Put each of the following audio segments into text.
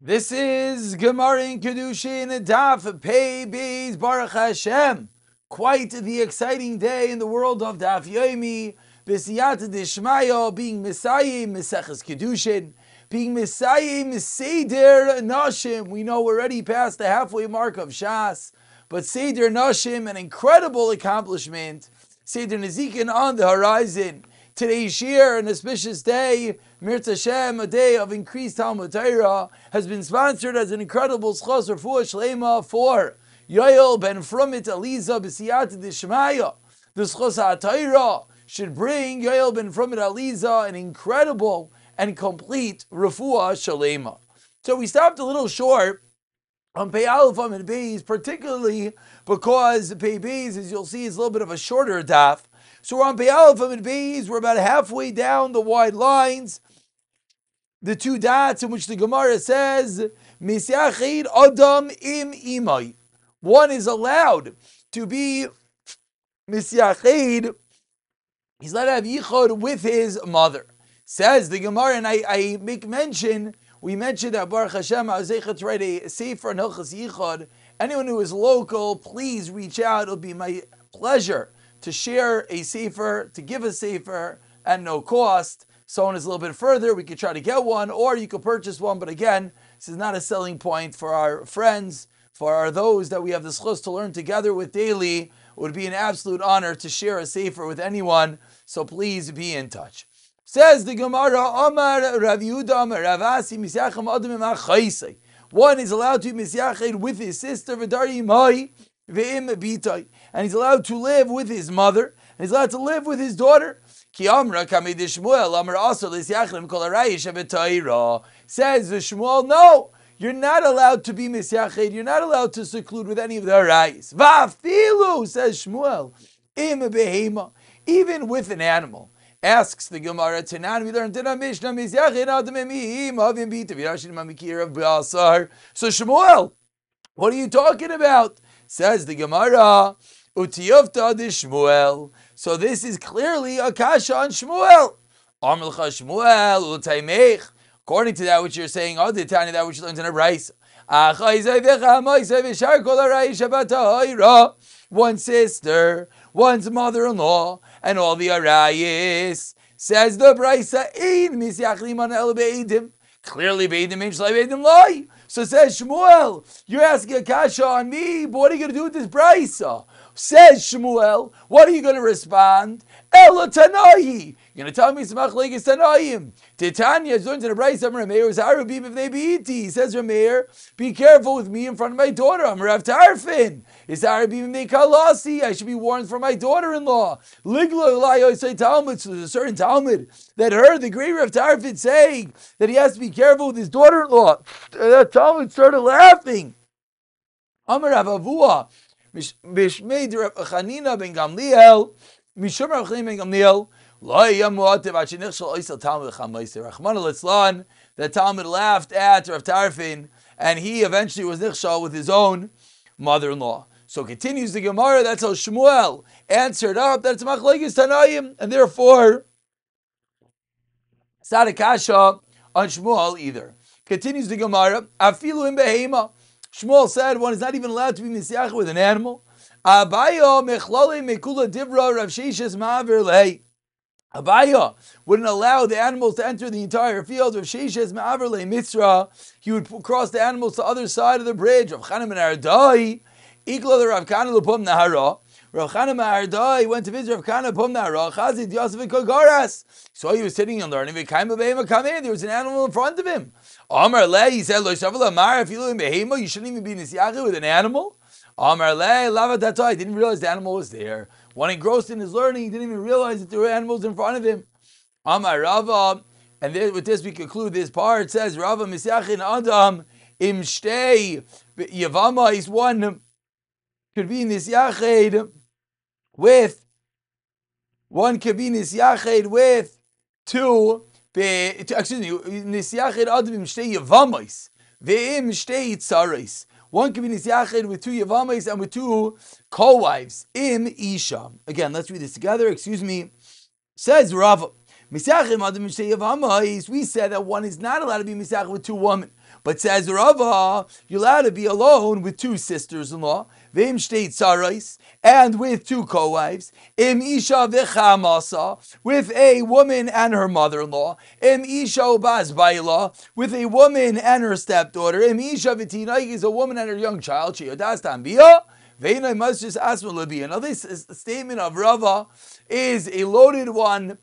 This is Gemara in Kiddushin Daf Pei Beis Baruch Hashem. Quite the exciting day in the world of Daf Yomi. B'siyat Dishmayo being Messiah Meseches Kiddushin. Being Messiah Seder Nashim. We know we're already past the halfway mark of Shas. But Seder Nashim, an incredible accomplishment. Seder Nezikin on the horizon. Today's year, an auspicious day, Mirza Shem, a day of increased Talmud Torah, has been sponsored as an incredible schos refuah shlema for Yoel ben Frumit Aliza b'siyat d'shmaya. The schos ha'Torah should bring Yoel ben Frumit Aliza an incredible and complete refuah shlema. So we stopped a little short on Pei Aleph and Beis, particularly because Pei Beis, as you'll see, is a little bit of a shorter daf. So we're on Aleph and Beis. We're about halfway down the wide lines. The two dots in which the Gemara says, Misyachid Adam im imai. One is allowed to be Misyachid. He's allowed to have Yichod with his mother. Says the Gemara, and I, I make mention, we mentioned that Baruch Hashem, I was able to write a Sefer and Hilchas Yichod. Anyone who is local, please reach out. It'll be my pleasure to share a sefer, to give a sefer at no cost. Someone is a little bit further, we could try to get one, or you could purchase one. But again, this is not a selling point for our friends, for our those that we have the schus to learn together with daily. It would be an absolute honor to share a sefer with anyone. So please be in touch. Says the Gemara, Omar Rav Yehuda Omar Rav Asi Adam One is allowed to be with his sister V'dari Mai V'im and he's allowed to live with his mother, and he's allowed to live with his daughter. Says the Shmuel, no, you're not allowed to be misyached. You're not allowed to seclude with any of the arayis. Vafilu says Shmuel, im behema, even with an animal. Asks the Gemara Tanan, we learned in Mishnah misyached adam emim avim mamikir of So Shmuel, what are you talking about? Says the Gemara. Utiyovta de Shmuel. So this is clearly a kasha on Shmuel. Amrulcha Shmuel utaymech. According to that which you're saying, oh, the tiny that which learns in a rice. One sister, one's mother-in-law, and all the arayis. Says the brisa. Clearly, beidim. So says Shmuel, you're asking a kasha on me, but what are you going to do with this brisa? Says Shmuel, what are you going to respond? Ela Tanayi. You're going to tell me some Legis Tanayim. Titania is going to the Bryce of Rameir. Is Arabim if they be He says Rameir, be careful with me in front of my daughter. I'm Rav Tarfon. Is Arabim if they Kalasi. I should be warned for my daughter in law. Ligla Elayo say Talmud. So there's a certain Talmud that heard the great Rav Tarfon saying that he has to be careful with his daughter in law. That Talmud started laughing. Amar Rav Bishmei Chanina ben Gamliel, Mishum Rav Chanina ben Gamliel, Lo yamuatev achinich shal oisel Talmud chamayser. Rachmana litzlan, the Talmud laughed at Rav Tarfon, and he eventually was nichshal with his own mother-in-law. So continues the Gemara, that's how Shmuel answered up, that's machlekes Tanayim, and therefore, Sadakasha on Shmuel either. Continues the Gemara, Afilu im behema, Shmuel said one is not even allowed to be misyach with an animal. Abayo mechlale mekula divra Rav Sheshes ma'avir lei. Abaye wouldn't allow the animals to enter the entire field. Rav Sheshes ma'avir lei mitzra. He would cross the animals to the other side of the bridge. Rav Chanan ben Ardai. Ikla the Rav Kana lupum nahara. Rav ben Ardai went to visit Rav Kana lupum nahara. Chazid Yosef and. So he was sitting and learning. There was an animal in front of him. Amar le, he said, Lo Amar, if you live in behema, you shouldn't even be in nisyachi with an animal. Amar le, lava I didn't realize the animal was there. When engrossed in his learning, he didn't even realize that there were animals in front of him. Amar Rava, and with this we conclude this part. It says, Rava misyachin adam im shtei yavama is one could be nisyached with one could be nisyached with two excuse me, er shtei yavamais, ve'im shtei tzarais. One can be nisyached er with two yavamais and with two co-wives. Im isha. Again, let's read this together. Excuse me. Says Rav, er We said that one is not allowed to be misach with two women. But says Rava, you're allowed to be alone with two sisters-in-law, vim shteit sarais, and with two co-wives, im isha v'chamasa, with a woman and her mother-in-law, im isha bas baila, with a woman and her stepdaughter, im isha v'tinaik is a woman and her young child, sheyodas tambiyah, Ve'inai must just ask Now this statement of Rava is a loaded one.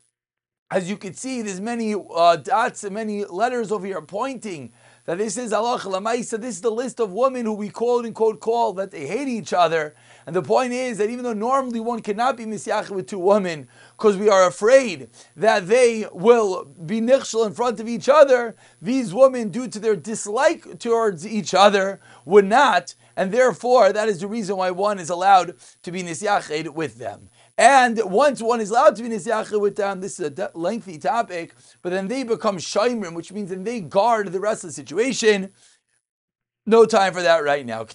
As you can see, there's many uh, dots and many letters over here pointing that this is Allah Lamaisa, this is the list of women who we quote unquote call that they hate each other. And the point is that even though normally one cannot be misyach with two women, because we are afraid that they will be nichshel in front of each other, these women, due to their dislike towards each other, would not, and therefore that is the reason why one is allowed to be nisyached with them. And once one is allowed to be nisyacha with them, this is a lengthy topic, but then they become shaimrim, which means then they guard the rest of the situation. No time for that right now.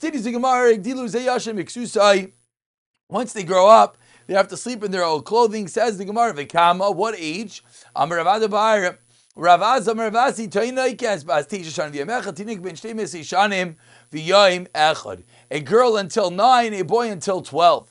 Once they grow up, they have to sleep in their old clothing. Says the Gemara, Vikama, what age? A girl until nine, a boy until twelve.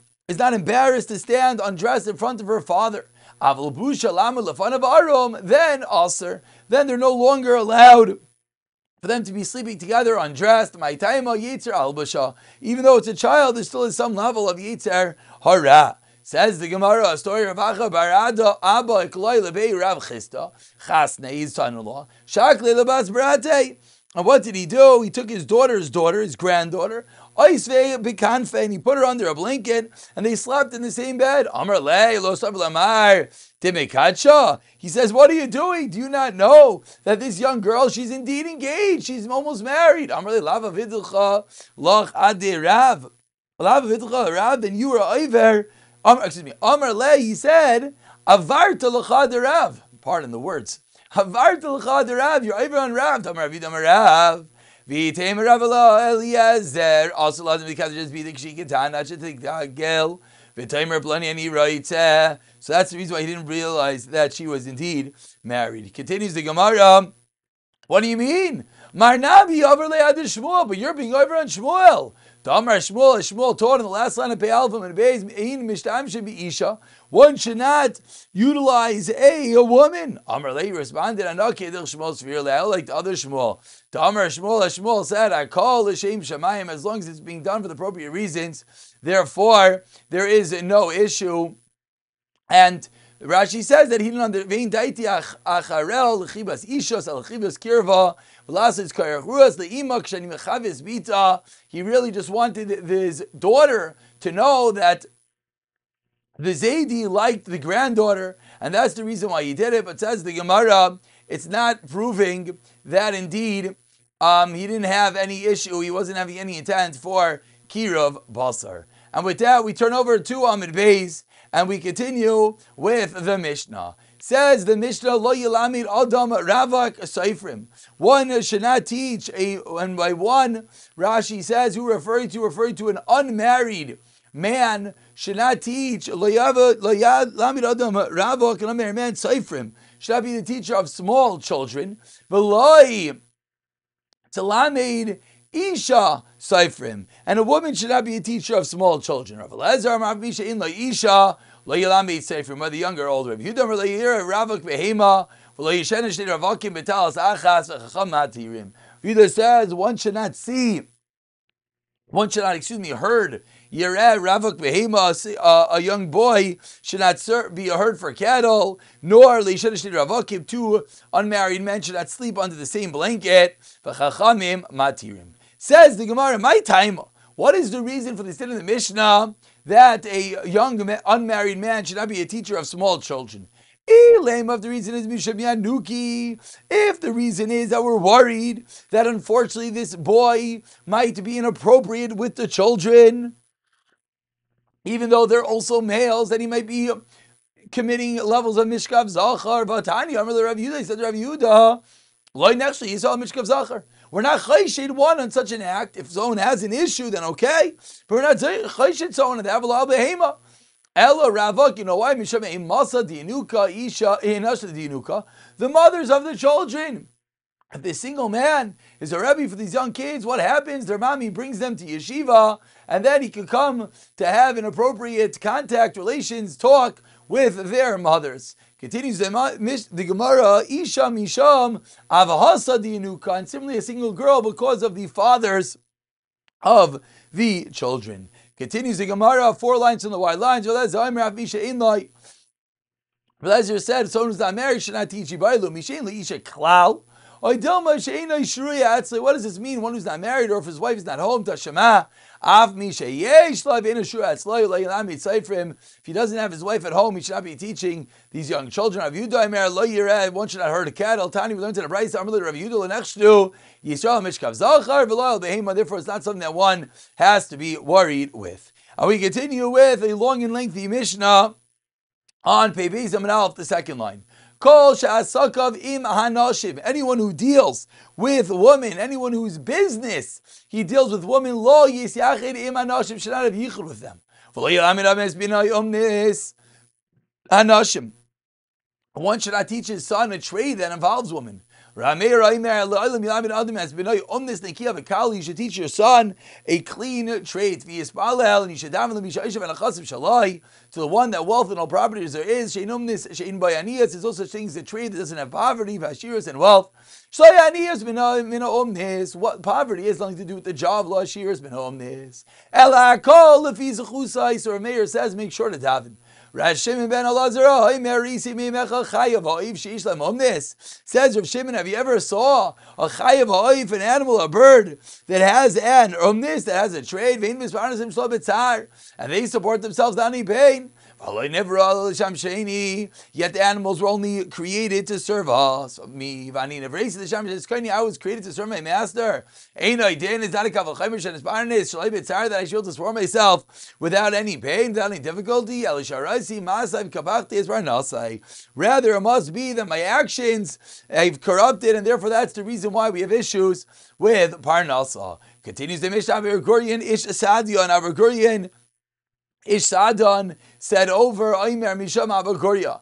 is not embarrassed to stand undressed in front of her father. Then also, then they're no longer allowed for them to be sleeping together undressed. Even though it's a child, there still is some level of yitzer hara. Says the Gemara, a story of Acha Barada Abba Ekloi Lebei Rav Chista Chasne, his son-in-law. Shakle Lebas Brate. And what did he do? He took his daughter's daughter, his granddaughter, and he put her under a blanket, and they slept in the same bed. Amar lo He says, What are you doing? Do you not know that this young girl, she's indeed engaged? She's almost married. Amar then you were over. Um, excuse me. Amar le, he said. Pardon the words. You're over on. Amar Amar rav. V'iteim Ravalo Eliezer also them because just be the kshikatan, not just the gel. V'teimer Plani and he So that's the reason why he didn't realize that she was indeed married. He continues the Gemara. What do you mean? Marnabi over Shmuel, but you're being over on Shmuel. Damar Shmuel, Shmuel taught in the last line of Pe'alvim and Beis, Ein Mishtam should be Isha. One should not utilize a, a woman. Amar Lei responded, Anaki Adil Shmuel Svir Le'el, like the other Shmuel. Damar Shmuel, Shmuel said, I call L'Shem Shemayim, as long as it's being done for the appropriate reasons. Therefore, there is no issue. And Rashi says that he didn't kirva he really just wanted his daughter to know that the Zaidi liked the granddaughter, and that's the reason why he did it. But says the Gemara, it's not proving that indeed um, he didn't have any issue, he wasn't having any intent for Kirov Basar. And with that, we turn over to Amid Beis and we continue with the Mishnah. Says the Mishnah, Lo Yilamid Adam Ravak Seifrim. One should not teach a, and by one, Rashi says, who referring to, referring to an unmarried man should not teach Lo Lamid Adam Ravak and unmarried man Seifrim. Should not be the teacher of small children. Veloi Talamed Isha Seifrim. And a woman should not be a teacher of small children. Rav Elazar Mavisha in La Isha Lo Yilami Seifrim, whether younger or older. If you don't really hear Ravak Behema, Lo Yishenish Ravakim Betalas Achas Chacham Matirim. Either says one should not see, one should not, excuse me, heard Yereh Ravak Behema, uh, a young boy should not be heard for cattle, nor Leishenish Ravakim, two unmarried men should not sleep under the same blanket. V'chachamim Matirim. Says the Gemara, my time. What is the reason for the state of the Mishnah that a young unmarried man should not be a teacher of small children? If the reason is Mishabyanuki, if the reason is that we're worried that unfortunately this boy might be inappropriate with the children, even though they're also males, that he might be committing levels of Mishkav Zachar. Vatani, Amr Rav Yehuda, said Rav Yehuda, We're not chayshid one on such an act. If someone has an issue, then okay. But we're not chayshid someone on the Avalal Behema. Ella Ravak, you know why? Masa dinuka isha dinuka. The mothers of the children. If the single man is a rebbe for these young kids, what happens? Their mommy brings them to yeshiva, and then he can come to have an appropriate contact, relations, talk with their mothers. Continues the, the Gemara, Isha Misham Avahasa dinuka, and similarly a single girl because of the fathers of the children. Continues the Gemara, four lines from the white lines. Eliezer said, someone who's not married should not teach Yibailu. Mishain Isha Klal. What does this mean? One who's not married or if his wife is not home, Tashema. If he doesn't have his wife at home, he should not be teaching these young children. One should not hurt a cattle. Tani, we learned in the Bryce, Rav Yudah, Lenechshdu, Yisrael Mishkav Zachar, V'loyal Behema. Therefore, it's not something that one has to be worried with. And we continue with a long and lengthy Mishnah on Pebez Amanal, the second line. Kol sha'asakav im hanashim. Anyone who deals with women, anyone whose business he deals with women, lo yisyachid im hanashim should not have yichud with them. One should not teach his son a trade that involves women. A call you should teach your son a clean trade. And you should daven to the one that wealth and all properties there is. Is also things that trade that doesn't have poverty, vashiras and wealth. What poverty has nothing to do with the job. Law shiras mina omnis. Elakol lefi zechusai. So Meir says, make sure to daven. Rav Shimon ben Elazar, says Rav Shimon, have you ever saw a chayav ha'oif, an animal, a bird that has an omnis, that has a trade, and they support themselves without any pain? Yet the animals were only created to serve us. Me, Vani Shamshani, I was created to serve my master. Einoi, Dan is not a Kavalchemish and Isparnes, Shalai Bitzar, that I should to swarm myself without any pain, without any difficulty. Rather, it must be that my actions have corrupted, and therefore that's the reason why we have issues with Parnasa. Continues the Mishnah, Gurian Ish Asadion, Gurian Ish Sadon said over Oimer Misham Abakuria.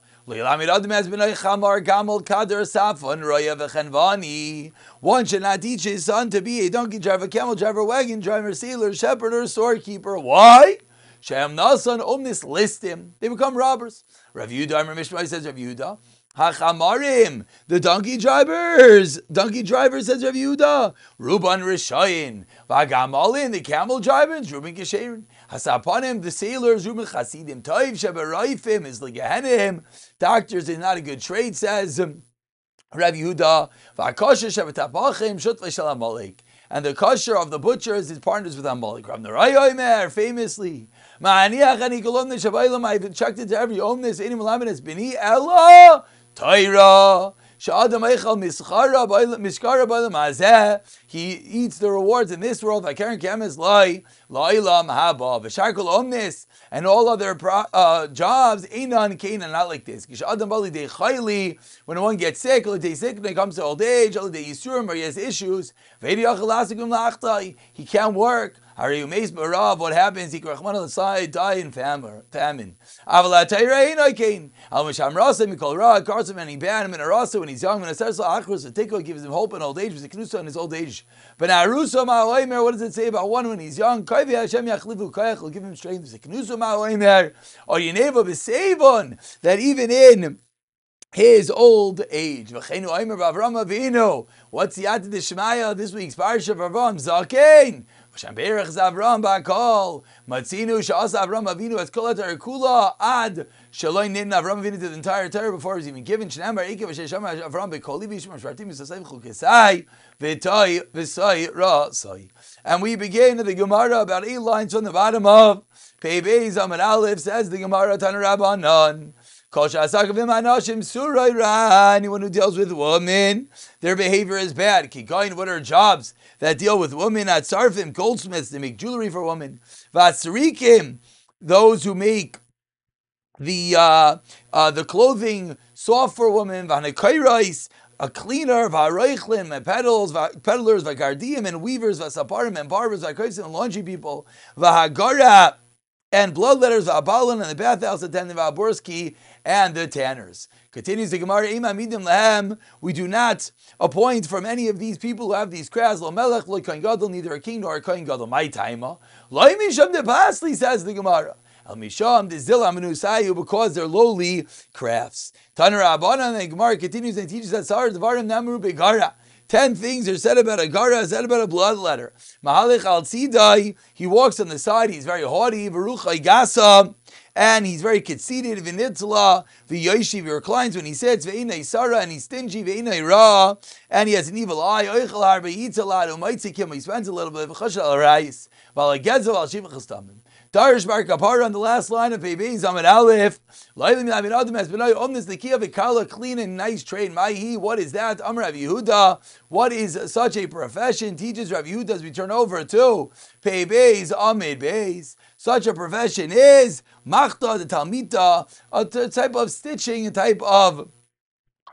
One should not teach his son to be a donkey driver, camel driver, wagon driver, sailor, shepherd, or storekeeper. Why? Shem Nasan Omnis list him. They become robbers. Rav Yudah, Mishmai says Rav Yudah. Hachamarim, the donkey drivers. Donkey drivers says Rav Yehuda. Ruban Rishayin. Vagamalin, the camel drivers. Ruben Gesherin. Hasapanim, the sailors. Ruben Chasidim. Toiv Sheberaifim is Ligahenim. Doctors is not a good trade, says um, Rav Yehuda. Vakosha Shevetapachim. Shut Veshalamalik. And the kosher of the butchers is partners with Amalek. Rav Narayomer, famously. Ma'aniach ani kolom I've checked into every omnis. Any malamin has been Ella. Torah. He eats the rewards in this world. And all other uh, jobs. Not like this. When one gets sick, when it comes to old age, or he has issues. He can't work. Hari umeis barav. What happens? He krachman al die in famine. Famine. Avala teirein oikein. Al misham rasa mikol ra karsim and he ban him in a rasa when he's young. When a sersa achrus a tikko gives him hope in old age. He's a knusa in his old age. But arusa ma'oimer. What does it say about one when he's young? Kaivi Hashem yachlivu kayach will give him strength. He's a knusa ma'oimer. Or yineva b'sevon that even in his old age. What's the Yad Shemaya this week's Parsha of Avram? Zakein. Hashem Berech Zavram Bakol. Matzinu Shas Avram Avinu as Kol Kula Ad Shaloi Nin Avram Avinu to the entire Torah before it was even given. Shnam Bar Ikev Hashem Avram Bekoli Vishma Shvartim Yisasayim Chukesai V'Toi V'Soi Ra Soi. And we begin the Gemara about eight lines from the bottom of Pei Beis Amar Aleph says the Gemara Tanarabbanon. Anyone who deals with women, their behavior is bad. Kikoin, what are jobs that deal with women? At Sarfim, goldsmiths, they make jewelry for women. Vatsarikim, those who make the uh, uh, the clothing soft for women. Vanekairais, a cleaner, v'aroichlin, and pedals, peddlers, v'gardiim, and weavers, v'saparim, and barbers, v'koisim, and laundry people, v'hagara, and blood bloodletters, v'abalin, and the bathhouse attendant, v'aborski, and the tanners. Continues the Gemara, Ima midim lehem, we do not appoint from any of these people who have these crafts, lo melech, lo kohen gadol, neither a king nor a kohen gadol, my taima. Lo misham de pasli, says the Gemara. Al misham de zilam menusayu, because they're lowly crafts. Taner Abana, and the Gemara continues and teaches that Sar Devarim Namru Begara. Ten things are said about a gara, said about a bloodletter. Mahalich al Tzidai, he walks on the side, he's very haughty, Baruch Gasa, and he's very conceited, Vinitzla, the Yoshiv, he reclines when he sits, Ve'inai Sara, and he's stingy, Ve'inai Ra, and he has an evil eye, Oichel Harba, he eats a lot, Umaitzikim, he spends a little bit of Chashal al Rais, Valagedzo al Shivach Darish Bar Kappara on the last line of Pei Zamid Aleph. Lailim Yavin Adam has been omnis the key of a kala clean and nice trade. Maihi, what is that? Amr Rav Yehuda. What is such a profession? Teaches Rav Yehuda as we turn over to Beis Amid Beis. Such a profession is Machta the Talmita, a type of stitching, a type of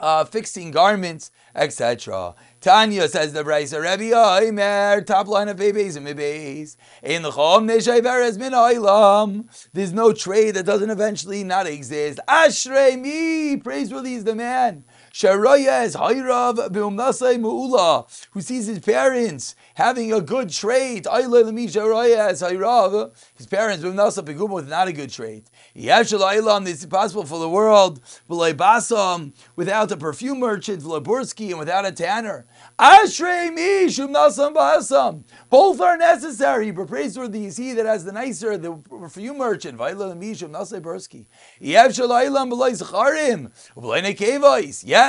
uh, fixing garments, etc. Tanya says the Brisa Rebbe Oimer, top line of Bebeis and Bebeis. In the Chom Neshayveres Min Oilam. There's no trade that doesn't eventually not exist. Ashrei me, praiseworthy is the man. Sharoya is Hayrav Beumnasai Mu'ula, who sees his parents having a good trait. Ayla Lemi Sharayez Hayrav, his parents Beumnasa Peguma with not a good trait. This is possible for the world without a perfume merchant, and without a tanner. Ashrei mi shum nasam ba'asam. Both are necessary, but praiseworthy is he that has the nicer, the perfume merchant. Vayla mi shum nasay bursky. Yev shalaylam b'lay zacharim. Nekevais. Yet,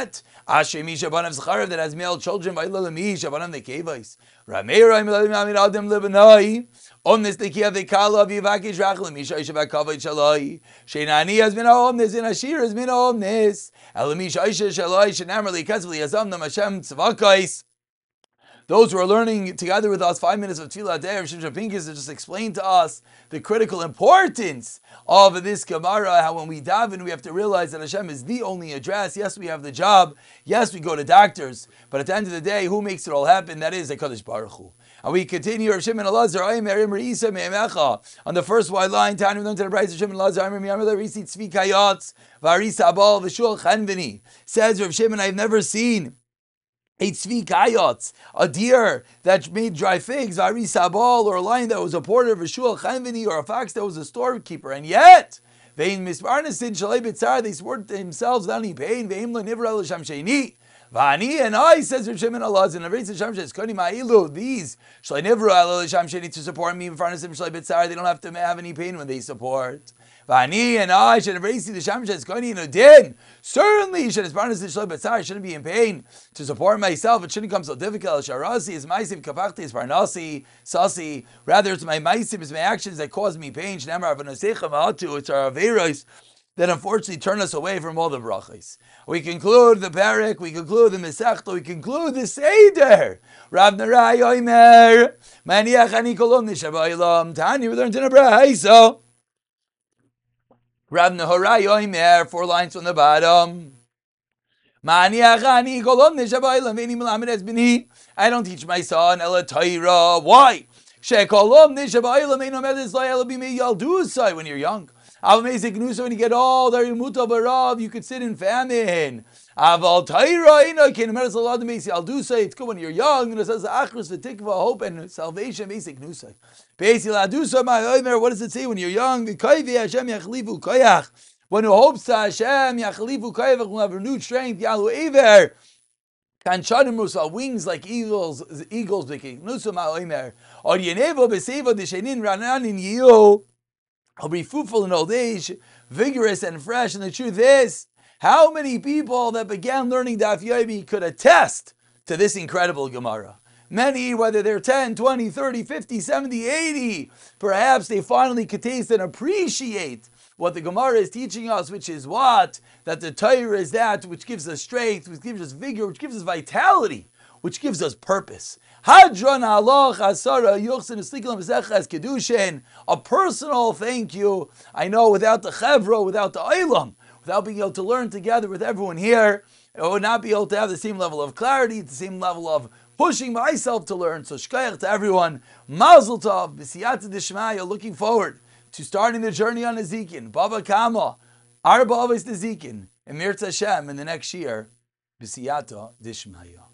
Ashrei mi shabanav zacharim that has male children. Vayla mi shabanam nekevais. Ramei raim l'amir adam lebanai. Omnis tekiya v'kala v'yivakish rachlim misha yishav kavod shaloi. Sheinani has been a omnis and Ashir has been omnis. Those who are learning together with us five minutes of Tefillah Day, Shimshon Pincus just explained to us the critical importance of this Gemara, how when we daven, we have to realize that Hashem is the only address. Yes, we have the job. Yes, we go to doctors. But at the end of the day, who makes it all happen? That is HaKadosh Baruch Hu. And we continue Rav Shimon Elazar, on the first white line, Tanu the price of Shimon Elazar, Aymer Miyamel Risi Tzvi Kayotz, Varisa Abal, Vishul Chanvini. Says Rav Shimon, I've never seen a tzvi kayotz, a deer that made dry figs, ari sabal, or a lion that was a porter of a shul chanvini, or a fox that was a storekeeper, and yet. Vein misparnasin shalei bitzar, they swore to themselves without any pain. Vein lo nivra l'sham sheni. Vani and I says Rav Shimon Allah in a very Sham says Koni Ma'ilu these Shalai Nivru Alol Sham Sheni to support me in front of them Bitzar they don't have to have any pain when they support. Vani and I should have raised the Sham says Koni no din. Certainly should have partners in Shalai Bitzar shouldn't be in pain to support myself. It shouldn't come so difficult. Sharasi is Maisiv Kapachti is Parnasi Sasi. Rather it's my Maisiv is my actions that cause me pain. Shnamar Avanasecha Ma'atu it's our Averos that unfortunately turn us away from all the brachas. We conclude the parak, we conclude the Mesechta, we conclude the Seder. Rav Narai Oimer, Maniach Ani Kolom Nishabaylam, Tani, we learned in a brayso. Rav Naharai Oimer, four lines from the bottom. Maniach Ani Kolom Nishabaylam, Veni Melamed Ezbini. I don't teach my son Ela Torah. Why? Shekolom Nishabaylam, Lo Ela Bimi Yaldusai, when you're young. When you get old, Arimuta Barav, you could sit in famine. Aval Taira, Ina, Ken Meres Allah, I'll do say it's good when you're young, and it says Achris, the tikva, hope, and salvation, basic Nusa. Basically, Adusa, my Oimer, what does it say when you're young? The Kaivi Hashem Yachlivu Koyach. One who hopes to Hashem, Yachlivu Koyach, will have renewed strength, Yalu Ever. Kanshanim wings like eagles, eagles, Nusa, my Oimer. Or Yenevo, Beseva, Deshenin, Ranan, in Yiyo. I'll be fruitful in old age, vigorous and fresh. And the truth is, how many people that began learning Daf Yomi could attest to this incredible Gemara? Many, whether they're 10, 20, 30, 50, 70, 80, perhaps they finally could taste and appreciate what the Gemara is teaching us, which is what? That the Torah is that which gives us strength, which gives us vigor, which gives us vitality, which gives us purpose. Hadron aloch asara kedushin. A personal thank you. I know without the chevra, without the olam, without being able to learn together with everyone here, I would not be able to have the same level of clarity, the same level of pushing myself to learn. So shkayach to everyone. Mazel tov, b'siyata dishmaya, looking forward to starting the journey on Nezikin. Baba Kama, Arba Avis Nezikin, and Mirza Hashem in the next year, b'siyata dishmaya.